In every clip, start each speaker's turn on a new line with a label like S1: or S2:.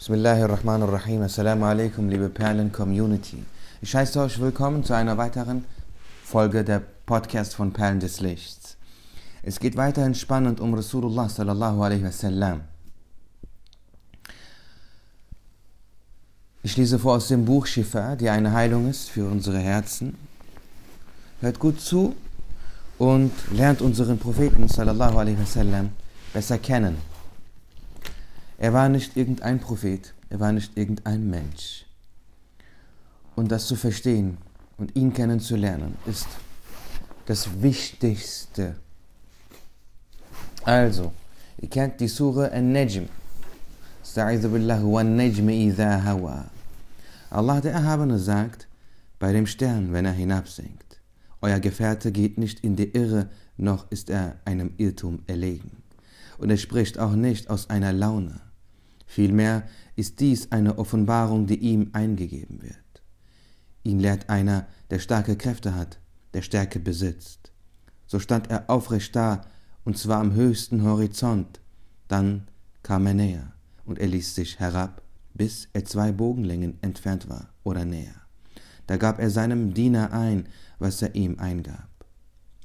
S1: Bismillahirrahmanirrahim. Assalamu alaikum, liebe Perlen-Community. Ich heiße euch willkommen zu einer weiteren Folge der Podcast von Perlen des Lichts. Es geht weiterhin spannend um Rasulullah sallallahu alaihi wasallam. Ich lese vor aus dem Buch Shifa, die eine Heilung ist für unsere Herzen. Hört gut zu und lernt unseren Propheten sallallahu alaihi wasallam besser kennen. Er war nicht irgendein Prophet, er war nicht irgendein Mensch. Und das zu verstehen und ihn kennenzulernen, ist das Wichtigste. Also, ihr kennt die Sure An-Najm. Allah der Erhabene sagt, bei dem Stern, wenn er hinabsinkt, euer Gefährte geht nicht in die Irre, noch ist er einem Irrtum erlegen. Und er spricht auch nicht aus einer Laune Vielmehr ist dies eine Offenbarung, die ihm eingegeben wird. Ihn lehrt einer, der starke Kräfte hat, der Stärke besitzt. So stand er aufrecht da, und zwar am höchsten Horizont. Dann kam er näher, und er ließ sich herab, bis er zwei Bogenlängen entfernt war oder näher. Da gab er seinem Diener ein, was er ihm eingab.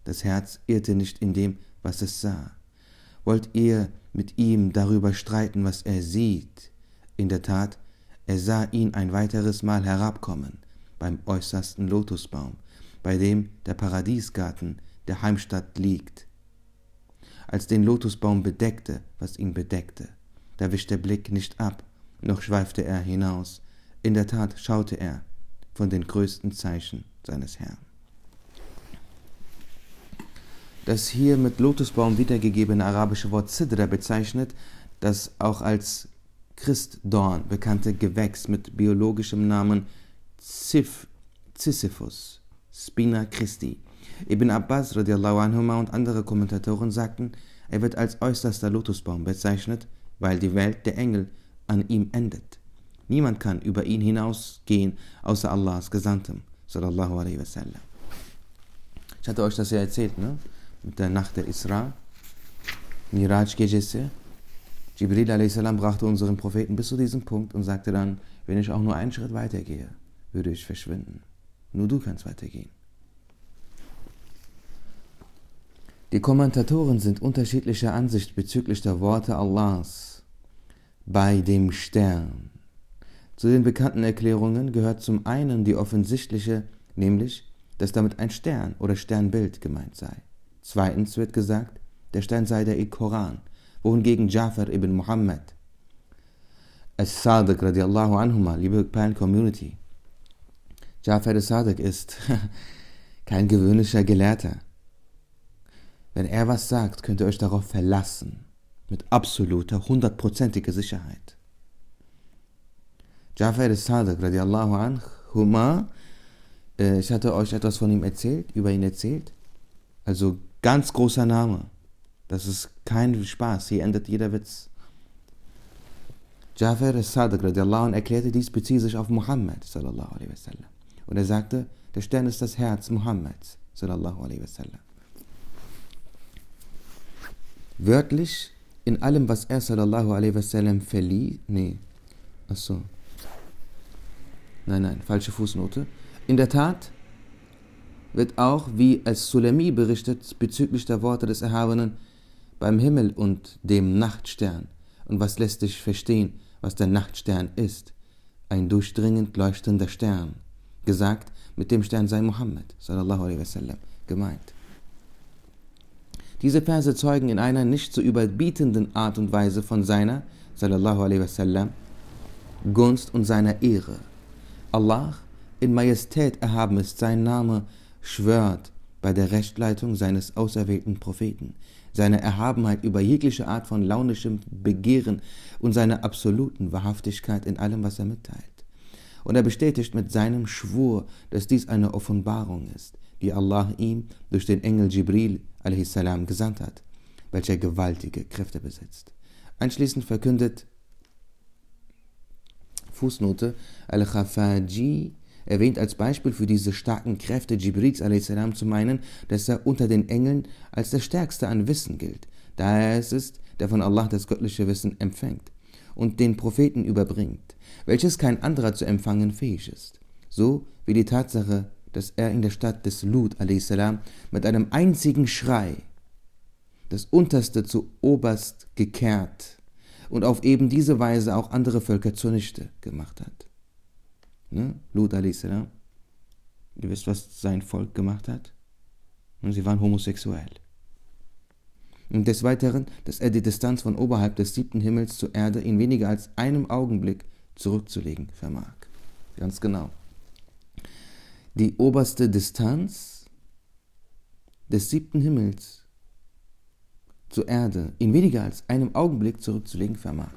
S1: Das Herz irrte nicht in dem, was es sah. Wollt ihr mit ihm darüber streiten, was er sieht? In der Tat, er sah ihn ein weiteres Mal herabkommen, beim äußersten Lotusbaum, bei dem der Paradiesgarten der Heimstatt liegt. Als den Lotusbaum bedeckte, was ihn bedeckte, da wischt der Blick nicht ab, noch schweifte er hinaus. In der Tat schaute er von den größten Zeichen seines Herrn. Das hier mit Lotusbaum wiedergegebene arabische Wort Sidra bezeichnet das auch als Christdorn bekannte Gewächs mit biologischem Namen Zif, Sisyphus, Spina Christi. Ibn Abbas radiallahu anhuma und andere Kommentatoren sagten, er wird als äußerster Lotusbaum bezeichnet, weil die Welt der Engel an ihm endet. Niemand kann über ihn hinausgehen, außer Allahs Gesandtem, sallallahu alaihi wasallam. Ich hatte euch das ja erzählt, ne? Mit der Nacht der Isra, Miraj gecesi, Jibril a.s. brachte unseren Propheten bis zu diesem Punkt und sagte dann, wenn ich auch nur einen Schritt weitergehe, würde ich verschwinden. Nur du kannst weitergehen. Die Kommentatoren sind unterschiedlicher Ansicht bezüglich der Worte Allahs bei dem Stern. Zu den bekannten Erklärungen gehört zum einen die offensichtliche, nämlich, dass damit ein Stern oder Sternbild gemeint sei. Zweitens wird gesagt, der Stein sei der Koran, wohingegen Jafar ibn Muhammad As-Sadiq radiallahu anhuma, liebe Perlen-Community, Jafar as-Sadiq ist kein gewöhnlicher Gelehrter. Wenn er was sagt, könnt ihr euch darauf verlassen, mit absoluter, hundertprozentiger Sicherheit. Jafar as-Sadiq radiallahu anhuma, äh, ich hatte euch etwas von ihm erzählt, über ihn erzählt, also Ganz großer Name. Das ist kein Spaß. Hier endet jeder Witz. Jafar al-Sadiq erklärte dies bezieht sich auf Muhammad sallallahu alaihi wasallam. Und er sagte, der Stern ist das Herz Muhammads sallallahu alaihi wasallam. Wörtlich in allem, was er sallallahu alaihi wasallam verlieh, nee, achso, nein, nein, falsche Fußnote. In der Tat, wird auch, wie es Sulemi berichtet, bezüglich der Worte des Erhabenen, beim Himmel und dem Nachtstern. Und was lässt sich verstehen, was der Nachtstern ist? Ein durchdringend leuchtender Stern. Gesagt, mit dem Stern sei Muhammad, sallallahu alaihi wasallam, gemeint. Diese Verse zeugen in einer nicht zu überbietenden Art und Weise von seiner, sallallahu alaihi wasallam, Gunst und seiner Ehre. Allah in Majestät erhaben ist sein Name, schwört bei der Rechtleitung seines auserwählten Propheten, seine Erhabenheit über jegliche Art von launischem Begehren und seine absoluten Wahrhaftigkeit in allem, was er mitteilt. Und er bestätigt mit seinem Schwur, dass dies eine Offenbarung ist, die Allah ihm durch den Engel Jibril a.s. gesandt hat, welcher gewaltige Kräfte besitzt. Anschließend verkündet Fußnote Al-Khafaji erwähnt als Beispiel für diese starken Kräfte Jibrils a.s. zu meinen, dass er unter den Engeln als der stärkste an Wissen gilt, da er es ist, der von Allah das göttliche Wissen empfängt. und den Propheten überbringt, welches kein anderer zu empfangen fähig ist, so wie die Tatsache, dass er in der Stadt des Lut a.s. mit einem einzigen Schrei das Unterste zu Oberst gekehrt und auf eben diese Weise auch andere Völker zunichte gemacht hat. Ne? Lut a.s. Ihr wisst, was sein Volk gemacht hat? Und sie waren homosexuell. Und des Weiteren, dass er die Distanz von oberhalb des siebten Himmels zur Erde in weniger als einem Augenblick zurückzulegen vermag. Ganz genau. Die oberste Distanz des siebten Himmels zur Erde in weniger als einem Augenblick zurückzulegen vermag.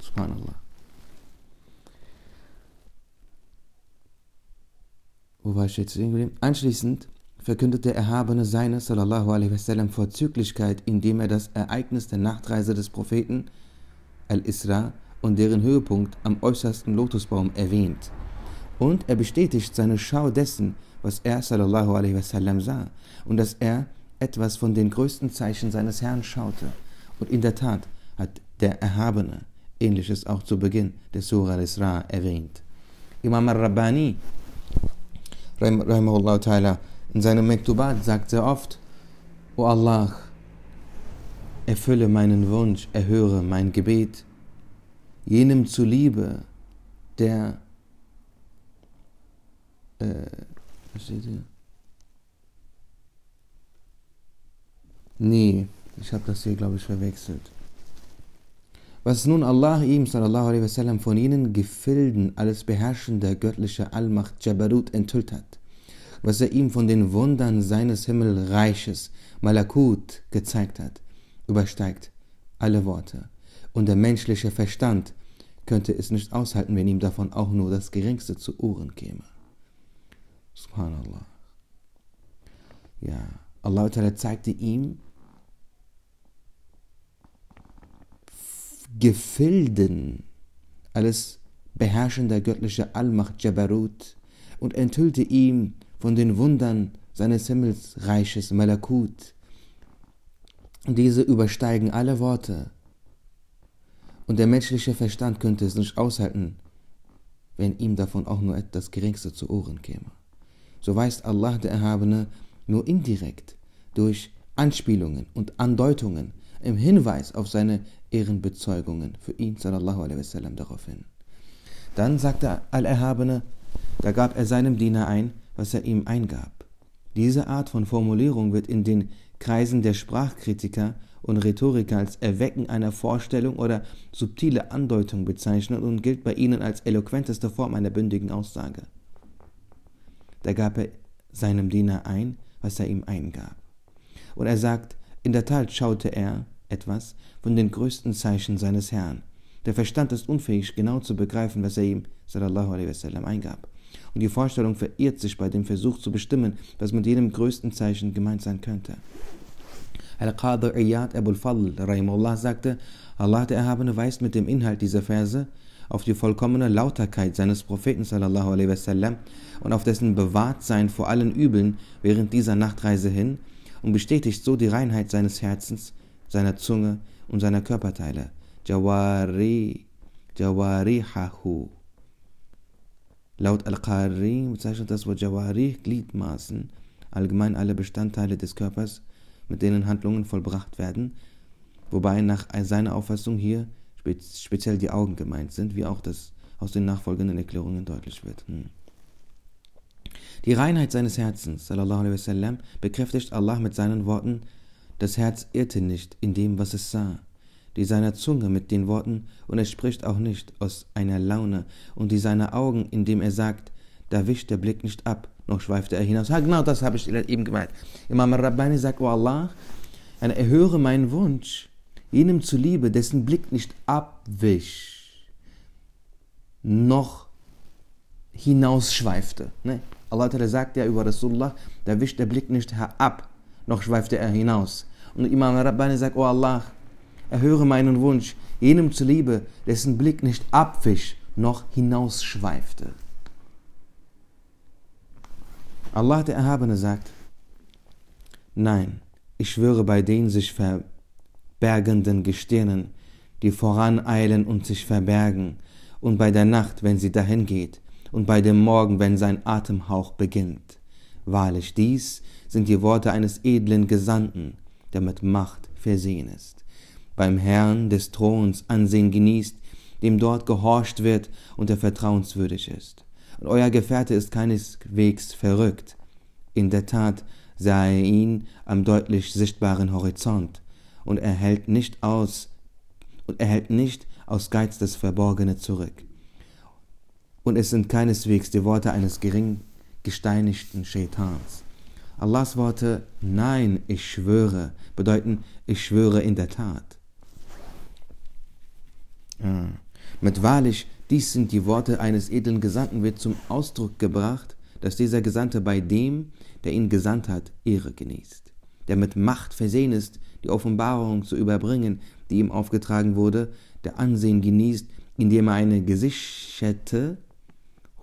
S1: Subhanallah. Wo war ich jetzt? Anschließend verkündet der Erhabene seine, sallallahu alaihi wasallam, Vorzüglichkeit, indem er das Ereignis der Nachtreise des Propheten, Al-Isra, und deren Höhepunkt am äußersten Lotusbaum erwähnt. Und er bestätigt seine Schau dessen, was er, sallallahu alaihi wasallam, sah, und dass er etwas von den größten Zeichen seines Herrn schaute. Und in der Tat hat der Erhabene ähnliches auch zu Beginn der Surah Al-Isra erwähnt. Imam al-Rabbani, ta'ala, in seinem Mektubat sagt er oft, O Allah, erfülle meinen Wunsch, erhöre mein Gebet, jenem zuliebe, der, äh, was hier? Nee, ich habe das hier, glaube ich, verwechselt. Was nun Allah ihm sallallahu alaihi wasallam von ihnen Gefilden alles beherrschender göttlicher Allmacht Jabarut enthüllt hat was er ihm von den Wundern seines Himmelreiches, Malakut, gezeigt hat, übersteigt alle Worte. Und der menschliche Verstand könnte es nicht aushalten, wenn ihm davon auch nur das Geringste zu Ohren käme. Subhanallah. Ja, Allah zeigte ihm Gefilden, alles beherrschender göttlicher Allmacht Jabarut und enthüllte ihm von den Wundern seines Himmelsreiches Malakut. Diese übersteigen alle Worte. Und der menschliche Verstand könnte es nicht aushalten, wenn ihm davon auch nur das Geringste zu Ohren käme. So weist Allah der Erhabene nur indirekt durch Anspielungen und Andeutungen im Hinweis auf seine Ehrenbezeugungen für ihn sallallahu alaihi wasallam darauf hin. Dann sagte Al-Erhabene, da gab er seinem Diener ein, was er ihm eingab. Diese Art von Formulierung wird in den Kreisen der Sprachkritiker und Rhetoriker als Erwecken einer Vorstellung oder subtile Andeutung bezeichnet und gilt bei ihnen als eloquenteste Form einer bündigen Aussage. Da gab er seinem Diener ein, was er ihm eingab. Und er sagt, in der Tat schaute er etwas von den größten Zeichen seines Herrn. Der Verstand ist unfähig, genau zu begreifen, was er ihm sallallahu alaihi wasallam eingab und die Vorstellung verirrt sich bei dem Versuch zu bestimmen, was mit jedem größten Zeichen gemeint sein könnte. Al-Qadr Iyad Abul Fadl Rahimullah sagte, Allah der Erhabene weist mit dem Inhalt dieser Verse auf die vollkommene Lauterkeit seines Propheten sallallahu alaihi wasallam und auf dessen Bewahrtsein vor allen Übeln während dieser Nachtreise hin und bestätigt so die Reinheit seines Herzens, seiner Zunge und seiner Körperteile. Jawari, Jawarihahu. Laut Al-Qari bezeichnet das Wort Jawari Gliedmaßen, allgemein alle Bestandteile des Körpers, mit denen Handlungen vollbracht werden, wobei nach seiner Auffassung hier speziell die Augen gemeint sind, wie auch das aus den nachfolgenden Erklärungen deutlich wird. Hm. Die Reinheit seines Herzens, sallallahu alaihi wasallam, bekräftigt Allah mit seinen Worten, das Herz irrte nicht in dem, was es sah die seiner Zunge mit den Worten, und er spricht auch nicht aus einer Laune, und die seiner Augen, indem er sagt, da wischt der Blick nicht ab, noch schweift er hinaus. Ja, genau das habe ich eben gemeint. Imam Rabbani sagt, oh Allah, erhöre meinen Wunsch, jenem zuliebe, dessen Blick nicht abwich, noch hinausschweifte. Ne? Allah sagt ja über Rasulullah, da wischt der Blick nicht ab, noch schweifte er hinaus. Und Imam Rabbani sagt, oh Allah, erhöre meinen Wunsch, jenem zuliebe, dessen Blick nicht abwich noch hinausschweifte. Allah der Erhabene sagt, Nein, ich schwöre bei den sich verbergenden Gestirnen, die voraneilen und sich verbergen, und bei der Nacht, wenn sie dahin geht, und bei dem Morgen, wenn sein Atemhauch beginnt. Wahrlich dies sind die Worte eines edlen Gesandten, der mit Macht versehen ist. Beim Herrn des Throns Ansehen genießt, dem dort gehorcht wird und der vertrauenswürdig ist. Und euer Gefährte ist keineswegs verrückt. In der Tat sah er ihn am deutlich sichtbaren Horizont und er hält nicht aus und er hält nicht aus Geiz das Verborgene zurück. Und es sind keineswegs die Worte eines gering gesteinigten Shaitans. Allahs Worte Nein, ich schwöre bedeuten ich schwöre in der Tat. Ja. Mit wahrlich, dies sind die Worte eines edlen Gesandten, wird zum Ausdruck gebracht, dass dieser Gesandte bei dem, der ihn gesandt hat, Ehre genießt, der mit Macht versehen ist, die Offenbarung zu überbringen, die ihm aufgetragen wurde, der Ansehen genießt, indem er eine gesicherte,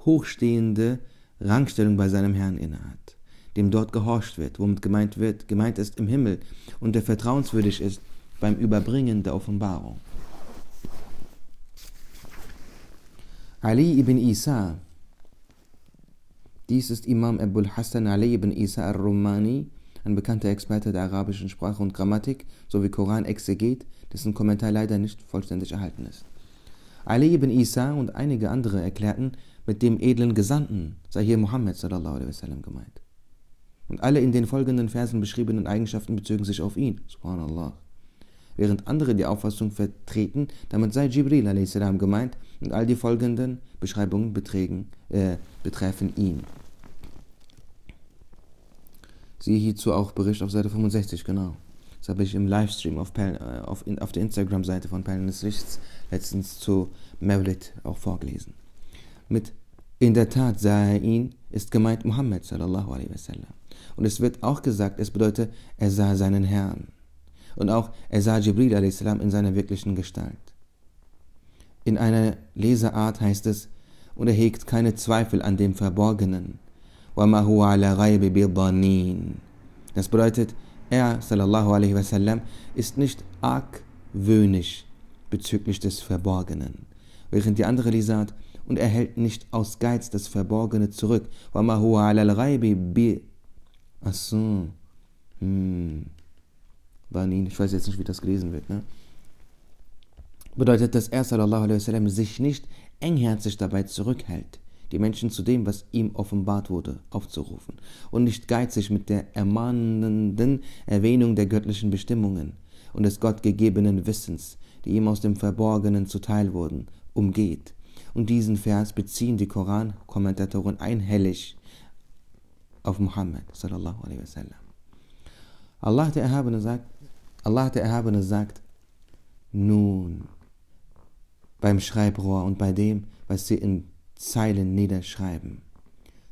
S1: hochstehende Rangstellung bei seinem Herrn innehat, dem dort gehorcht wird, womit gemeint wird, gemeint ist im Himmel und der vertrauenswürdig ist beim Überbringen der Offenbarung. Ali ibn Isa, dies ist Imam Abul Hassan Ali ibn Isa al-Rumani, ein bekannter Experte der arabischen Sprache und Grammatik sowie Koran-Exeget, dessen Kommentar leider nicht vollständig erhalten ist. Ali ibn Isa und einige andere erklärten, mit dem edlen Gesandten sei hier Muhammad sallallahu alaihi wasallam gemeint. Und alle in den folgenden Versen beschriebenen Eigenschaften bezögen sich auf ihn, subhanallah. Während andere die Auffassung vertreten, damit sei Jibril a.s. gemeint und all die folgenden Beschreibungen beträgen, äh, betreffen ihn. Siehe hierzu auch Bericht auf Seite 65, genau. Das habe ich im Livestream auf, äh, auf, auf der Instagram-Seite von Perlen des Lichts letztens zu Mevlid auch vorgelesen. Mit in der Tat sah er ihn, ist gemeint Muhammad sallallahu alaihi wasallam. Und es wird auch gesagt, es bedeutet, er sah seinen Herrn. Und auch er sah Jibril a.s. in seiner wirklichen Gestalt. In einer Leseart heißt es, und er hegt keine Zweifel an dem Verborgenen. Das bedeutet, er, sallallahu alaihi wasallam, ist nicht argwöhnisch bezüglich des Verborgenen. Während die andere Lesart, und er hält nicht aus Geiz das Verborgene zurück. Achso. Hm. Banin, ich weiß jetzt nicht, wie das gelesen wird, ne? Bedeutet, dass er sallallahu alaihi wasallam sich nicht engherzig dabei zurückhält, die Menschen zu dem, was ihm offenbart wurde, aufzurufen und nicht geizig mit der ermahnenden Erwähnung der göttlichen Bestimmungen und des gottgegebenen Wissens, die ihm aus dem Verborgenen zuteil wurden, umgeht. Und diesen Vers beziehen die Koran-Kommentatoren einhellig auf Muhammad sallallahu alaihi wasallam. Allah der Erhabene sagt, Allah der Erhabene sagt, nun, beim Schreibrohr und bei dem, was sie in Zeilen niederschreiben.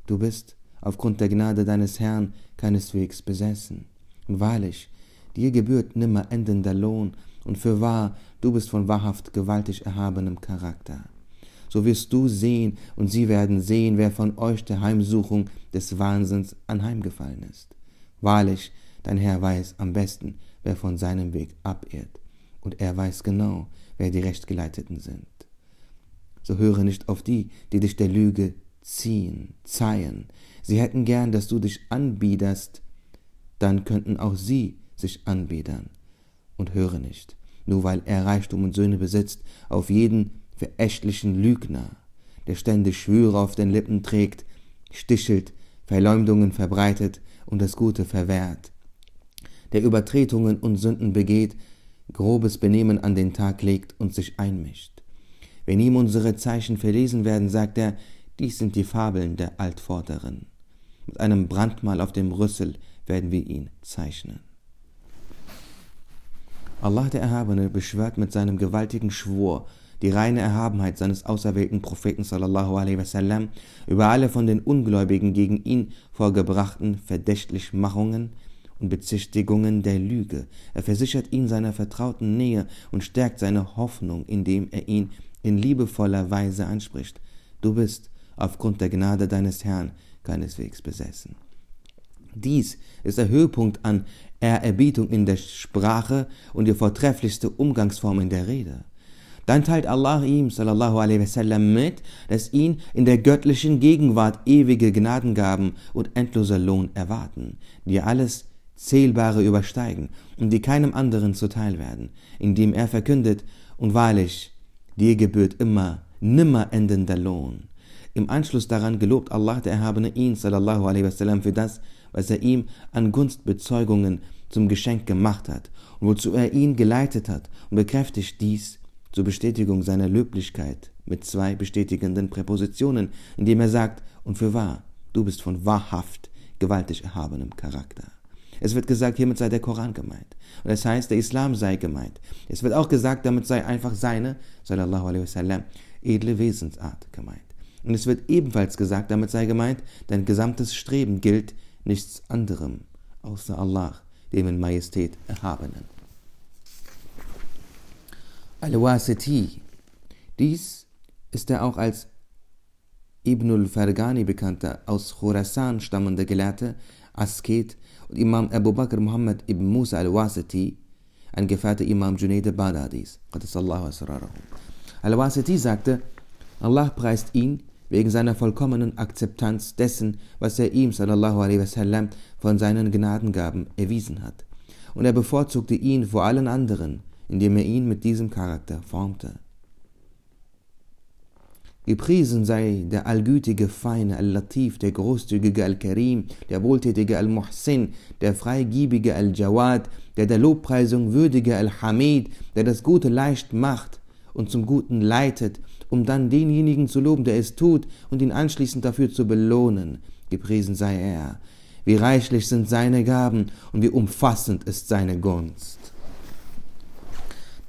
S1: Du bist aufgrund der Gnade deines Herrn keineswegs besessen. Und wahrlich, dir gebührt nimmer endender Lohn, und für wahr, du bist von wahrhaft gewaltig erhabenem Charakter. So wirst du sehen, und sie werden sehen, wer von euch der Heimsuchung des Wahnsinns anheimgefallen ist. Wahrlich, dein Herr weiß am besten, wer von seinem Weg abirrt, und er weiß genau, wer die Rechtgeleiteten sind so höre nicht auf die, die dich der Lüge ziehen, zeihen. Sie hätten gern, dass du dich anbiederst, dann könnten auch sie sich anbiedern. Und höre nicht, nur weil er Reichtum und Söhne besitzt, auf jeden verächtlichen Lügner, der ständig Schwüre auf den Lippen trägt, stichelt, Verleumdungen verbreitet und das Gute verwehrt, der Übertretungen und Sünden begeht, grobes Benehmen an den Tag legt und sich einmischt. Wenn ihm unsere Zeichen verlesen werden, sagt er, dies sind die Fabeln der Altvorderen. Mit einem Brandmal auf dem Rüssel werden wir ihn zeichnen. Allah der Erhabene beschwört mit seinem gewaltigen Schwur die reine Erhabenheit seines auserwählten Propheten sallallahu alaihi wasallam über alle von den Ungläubigen gegen ihn vorgebrachten Verdächtlichmachungen und Bezichtigungen der Lüge. Er versichert ihn seiner vertrauten Nähe und stärkt seine Hoffnung, indem er ihn in liebevoller Weise anspricht. Du bist aufgrund der Gnade deines Herrn keineswegs besessen. Dies ist der Höhepunkt an Ehrerbietung in der Sprache und die vortrefflichste Umgangsform in der Rede. Dann teilt Allah ihm, sallallahu alaihi wasallam, mit, dass ihn in der göttlichen Gegenwart ewige Gnadengaben und endloser Lohn erwarten, die alles Zählbare übersteigen und die keinem anderen zuteil werden, indem er verkündet, und wahrlich, dir gebührt immer, nimmer endender Lohn. Im Anschluss daran gelobt Allah der Erhabene ihn, sallallahu alaihi wasallam, für das, was er ihm an Gunstbezeugungen zum Geschenk gemacht hat und wozu er ihn geleitet hat und bekräftigt dies zur Bestätigung seiner Löblichkeit mit zwei bestätigenden Präpositionen, indem er sagt, und für wahr, du bist von wahrhaft gewaltig erhabenem Charakter. Es wird gesagt, hiermit sei der Koran gemeint. Und das heißt, der Islam sei gemeint. Es wird auch gesagt, damit sei einfach seine, sallallahu alaihi wasallam, edle Wesensart gemeint. Und es wird ebenfalls gesagt, damit sei gemeint, dein gesamtes Streben gilt nichts anderem außer Allah, dem in Majestät Erhabenen. Al-Wasiti. Dies ist der auch als Ibnul Fargani bekannte, aus Khurasan stammende Gelehrte, Asket und Imam Abu Bakr Muhammad ibn Musa al-Wasiti, ein Gefährte Imam Junaid Baghdadis. Al-Wasiti sagte, Allah preist ihn wegen seiner vollkommenen Akzeptanz dessen, was er ihm sallallahu alaihi wasallam von seinen Gnadengaben erwiesen hat. Und er bevorzugte ihn vor allen anderen, indem er ihn mit diesem Charakter formte. Gepriesen sei der allgütige, feine Al-Latif, der großzügige Al-Karim, der wohltätige Al-Muhsin, der freigiebige Al-Jawad, der der Lobpreisung würdige Al-Hamid, der das Gute leicht macht und zum Guten leitet, um dann denjenigen zu loben, der es tut, und ihn anschließend dafür zu belohnen. Gepriesen sei er. Wie reichlich sind seine Gaben und wie umfassend ist seine Gunst.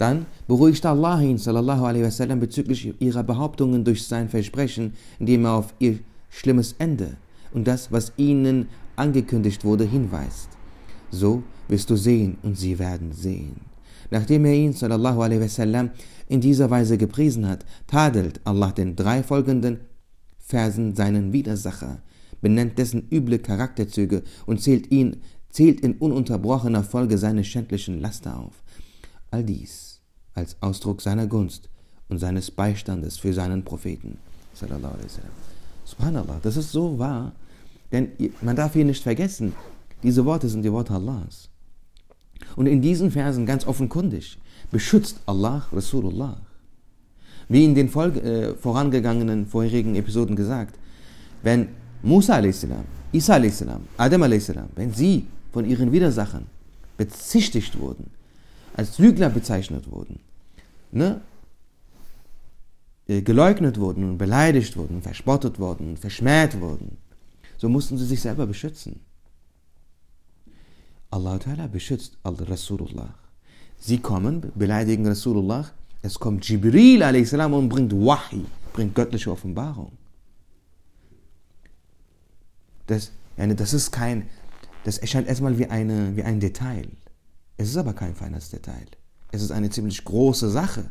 S1: Dann beruhigte Allah ihn sallallahu alaihi wasallam bezüglich ihrer Behauptungen durch sein Versprechen, indem er auf ihr schlimmes Ende und das, was ihnen angekündigt wurde, hinweist. So wirst du sehen und sie werden sehen. Nachdem er ihn sallallahu alaihi wasallam in dieser Weise gepriesen hat, tadelt Allah den drei folgenden Versen seinen Widersacher, benennt dessen üble Charakterzüge und zählt ihn zählt in ununterbrochener Folge seine schändlichen Laster auf. All dies als Ausdruck seiner Gunst und seines Beistandes für seinen Propheten. Subhanallah, das ist so wahr, denn man darf hier nicht vergessen, diese Worte sind die Worte Allahs. Und in diesen Versen ganz offenkundig beschützt Allah Rasulullah. Wie in den Folge, äh, vorangegangenen vorherigen Episoden gesagt, wenn Musa a.s., Isa a.s., Adam a.s., wenn sie von ihren Widersachern bezichtigt wurden, als Lügner bezeichnet wurden, ne? Äh, geleugnet wurden und beleidigt wurden, verspottet wurden verschmäht wurden, so mussten sie sich selber beschützen. Allah Ta'ala beschützt Rasulullah. Sie kommen, beleidigen Rasulullah, es kommt Jibril a.s. und bringt Wahi, bringt göttliche Offenbarung. Das, das ist kein, das erscheint erstmal wie, eine, wie ein Detail. Es ist aber kein feines Detail. Es ist eine ziemlich große Sache.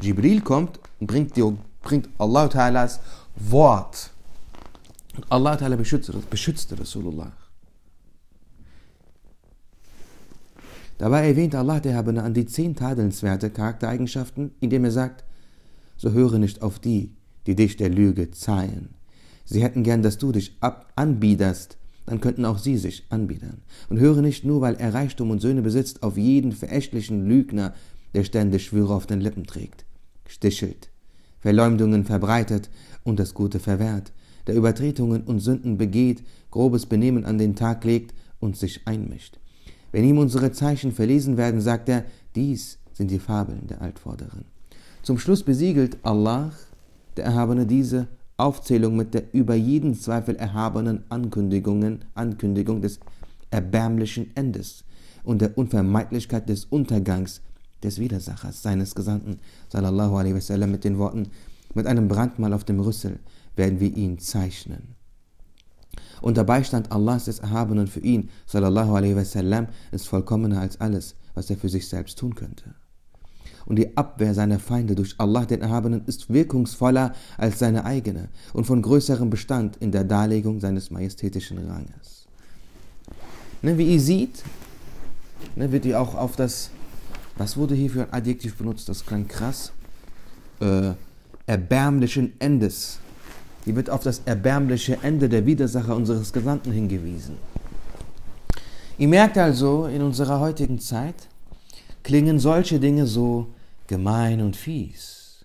S1: Jibril kommt und bringt, die, bringt Allah Ta'alas Wort. Und Allah Ta'ala beschützt, beschützt Rasulullah. Dabei erwähnt Allah der Habene an die zehn tadelnswerte Charaktereigenschaften, indem er sagt, so höre nicht auf die, die dich der Lüge zeihen. Sie hätten gern, dass du dich ab anbiederst dann könnten auch sie sich anbiedern. Und höre nicht nur, weil er Reichtum und Söhne besitzt, auf jeden verächtlichen Lügner, der ständig Schwüre auf den Lippen trägt, stichelt, Verleumdungen verbreitet und das Gute verwehrt, der Übertretungen und Sünden begeht, grobes Benehmen an den Tag legt und sich einmischt. Wenn ihm unsere Zeichen verlesen werden, sagt er, dies sind die Fabeln der Altvorderen. Zum Schluss besiegelt Allah, der Erhabene, diese Aufzählung mit der über jeden Zweifel erhabenen Ankündigungen, Ankündigung des erbärmlichen Endes und der Unvermeidlichkeit des Untergangs des Widersachers, seines Gesandten, sallallahu alaihi wasallam, mit den Worten, mit einem Brandmal auf dem Rüssel werden wir ihn zeichnen. Und der Beistand Allahs des Erhabenen für ihn, sallallahu alaihi wasallam, ist vollkommener als alles, was er für sich selbst tun könnte und die Abwehr seiner Feinde durch Allah den Erhabenen ist wirkungsvoller als seine eigene und von größerem Bestand in der Darlegung seines majestätischen Ranges. Ne, wie ihr seht, ne, wird ihr auch auf das, was wurde hier für ein Adjektiv benutzt, das klang krass, äh, erbärmlichen Endes. Hier wird auf das erbärmliche Ende der Widersacher unseres Gesandten hingewiesen. Ihr merkt also, in unserer heutigen Zeit klingen solche Dinge so gemein und fies.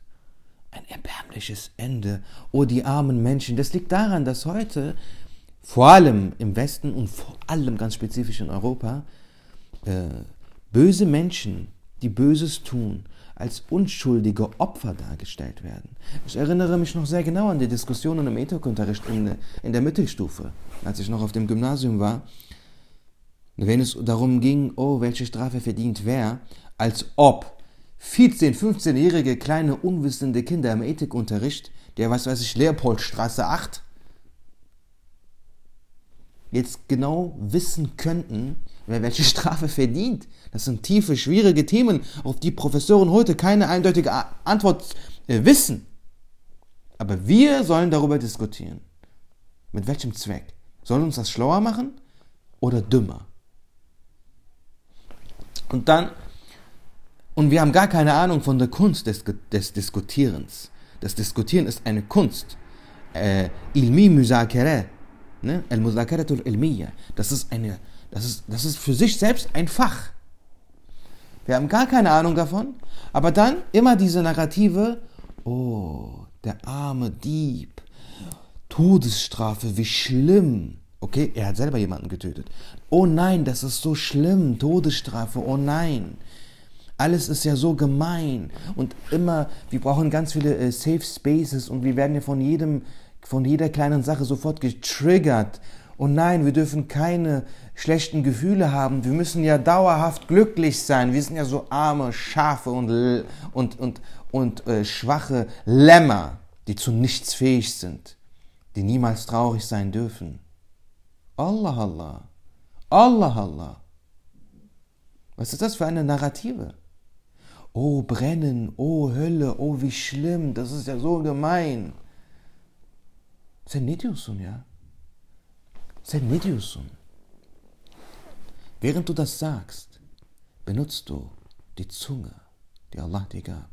S1: Ein erbärmliches Ende. Oh, die armen Menschen. Das liegt daran, dass heute, vor allem im Westen und vor allem ganz spezifisch in Europa, äh, böse Menschen, die Böses tun, als unschuldige Opfer dargestellt werden. Ich erinnere mich noch sehr genau an die Diskussionen im Ethikunterricht in, in der Mittelstufe, als ich noch auf dem Gymnasium war, wenn es darum ging, oh, welche Strafe verdient wer, als ob 14-, 15-jährige kleine unwissende Kinder im Ethikunterricht, der was weiß ich, Leopoldstraße 8, jetzt genau wissen könnten, wer welche Strafe verdient. Das sind tiefe, schwierige Themen, auf die Professoren heute keine eindeutige Antwort äh, wissen. Aber wir sollen darüber diskutieren. Mit welchem Zweck? Soll uns das schlauer machen oder dümmer? Und dann, und wir haben gar keine Ahnung von der Kunst des, des Diskutierens. Das Diskutieren ist eine Kunst. Äh, ilmi Musakere, ne? al-Musakaratul ilmiya. Das ist eine, das ist, das ist für sich selbst ein Fach. Wir haben gar keine Ahnung davon, aber dann immer diese Narrative, oh, der arme Dieb, Todesstrafe, wie schlimm. Okay, er hat selber jemanden getötet. Oh nein, das ist so schlimm, Todesstrafe, oh nein. Alles ist ja so gemein und immer, wir brauchen ganz viele äh, Safe Spaces und wir werden ja von jedem, von jeder kleinen Sache sofort getriggert. Oh nein, wir dürfen keine schlechten Gefühle haben. Wir müssen ja dauerhaft glücklich sein. Wir sind ja so arme Schafe und, und, und, und äh, schwache Lämmer, die zu nichts fähig sind, die niemals traurig sein dürfen. Allah Allah. Allah Allah. Was ist das für eine Narrative? Oh, brennen, oh, Hölle, oh, wie schlimm, das ist ja so gemein. Sen ne diyorsun ya? Sen ne diyorsun? Während du das sagst, benutzt du die Zunge, die Allah dir gab.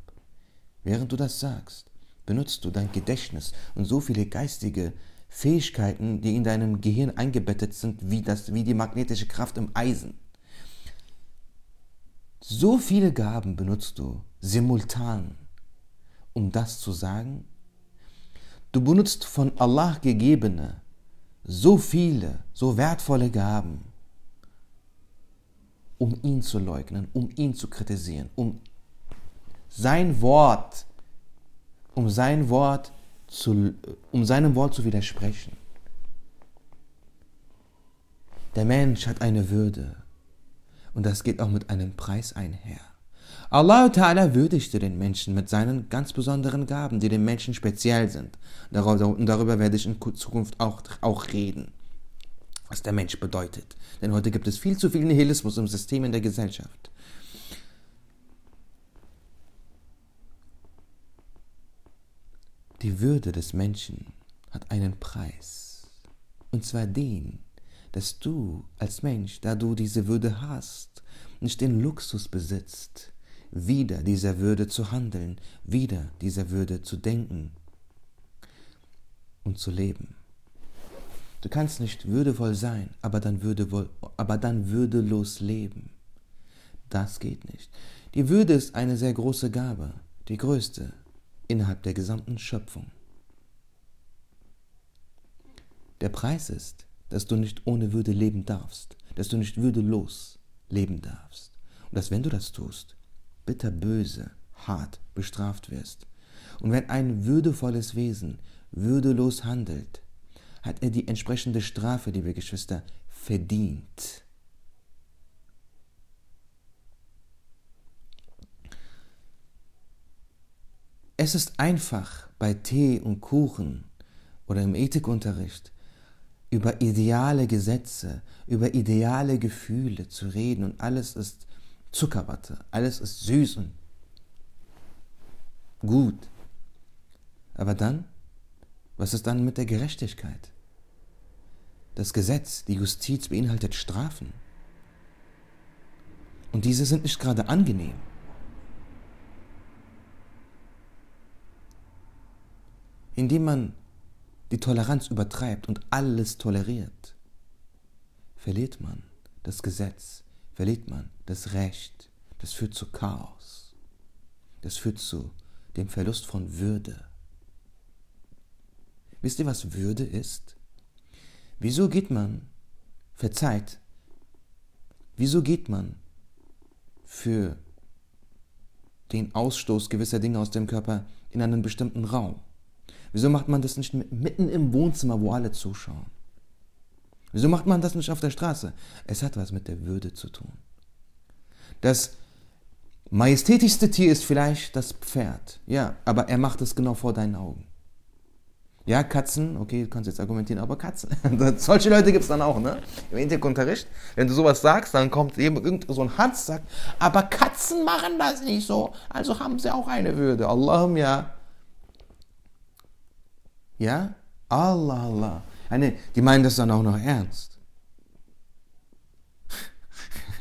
S1: Während du das sagst, benutzt du dein Gedächtnis und so viele geistige Fähigkeiten, die in deinem Gehirn eingebettet sind, wie, das, wie die magnetische Kraft im Eisen. So viele Gaben benutzt du simultan, um das zu sagen. Du benutzt von Allah gegebene, so viele, so wertvolle Gaben, um ihn zu leugnen, um ihn zu kritisieren, um sein Wort, um sein Wort zu, um seinem Wort zu widersprechen. Der Mensch hat eine Würde und das geht auch mit einem Preis einher. Allah Ta'ala würdigte den Menschen mit seinen ganz besonderen Gaben, die dem Menschen speziell sind. Und darüber werde ich in Zukunft auch, auch reden, was der Mensch bedeutet. Denn heute gibt es viel zu viel Nihilismus im System in der Gesellschaft. Die Würde des Menschen hat einen Preis. Und zwar den, dass du als Mensch, da du diese Würde hast, nicht den Luxus besitzt, wieder dieser Würde zu handeln, wieder dieser Würde zu denken und zu leben. Du kannst nicht würdevoll sein, aber dann, würdevoll, aber dann würdelos leben. Das geht nicht. Die Würde ist eine sehr große Gabe, die größte, innerhalb der gesamten Schöpfung. Der Preis ist, dass du nicht ohne Würde leben darfst, dass du nicht würdelos leben darfst und dass wenn du das tust, bitterböse, hart bestraft wirst. Und wenn ein würdevolles Wesen würdelos handelt, hat er die entsprechende Strafe, liebe Geschwister, verdient. Es ist einfach bei Tee und Kuchen oder im Ethikunterricht über ideale Gesetze, über ideale Gefühle zu reden und alles ist Zuckerwatte, alles ist süß und gut. Aber dann, was ist dann mit der Gerechtigkeit? Das Gesetz, die Justiz beinhaltet Strafen. Und diese sind nicht gerade angenehm. Indem man die Toleranz übertreibt und alles toleriert, verliert man das Gesetz, verliert man das Recht. Das führt zu Chaos. Das führt zu dem Verlust von Würde. Wisst ihr, was Würde ist? Wieso geht man, verzeiht, wieso geht man für den Ausstoß gewisser Dinge aus dem Körper in einen bestimmten Raum? Wieso macht man das nicht mitten im Wohnzimmer, wo alle zuschauen? Wieso macht man das nicht auf der Straße? Es hat was mit der Würde zu tun. Das majestätischste Tier ist vielleicht das Pferd. Ja, aber er macht es genau vor deinen Augen. Ja, Katzen, okay, du kannst jetzt argumentieren, aber Katzen. Solche Leute gibt es dann auch, ne? Im Ethik-Unterricht. Wenn du sowas sagst, dann kommt eben irgend so ein Hans, sagt, aber Katzen machen das nicht so, also haben sie auch eine Würde. Allahum ja. Ja? Allah, Allah. Eine, die meinen das dann auch noch ernst.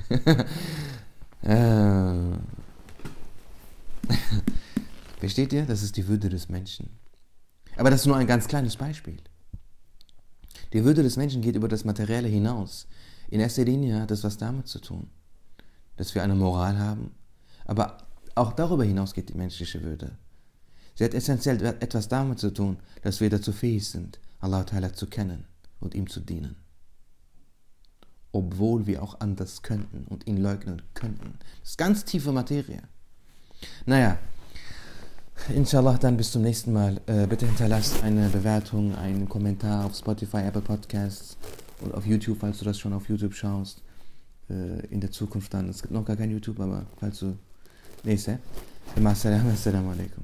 S1: äh. Versteht ihr? Das ist die Würde des Menschen. Aber das ist nur ein ganz kleines Beispiel. Die Würde des Menschen geht über das Materielle hinaus. In erster Linie hat das was damit zu tun, dass wir eine Moral haben. Aber auch darüber hinaus geht die menschliche Würde. Sie hat essentiell etwas damit zu tun, dass wir dazu fähig sind, Allah Ta'ala zu kennen und ihm zu dienen. Obwohl wir auch anders könnten und ihn leugnen könnten. Das ist ganz tiefe Materie. Naja, Inshallah, dann bis zum nächsten Mal. Äh, bitte hinterlasst eine Bewertung, einen Kommentar auf Spotify, Apple Podcasts und auf YouTube, falls du das schon auf YouTube schaust. Äh, in der Zukunft dann. Es gibt noch gar kein YouTube, aber falls du. Nächste. Assalamu alaikum.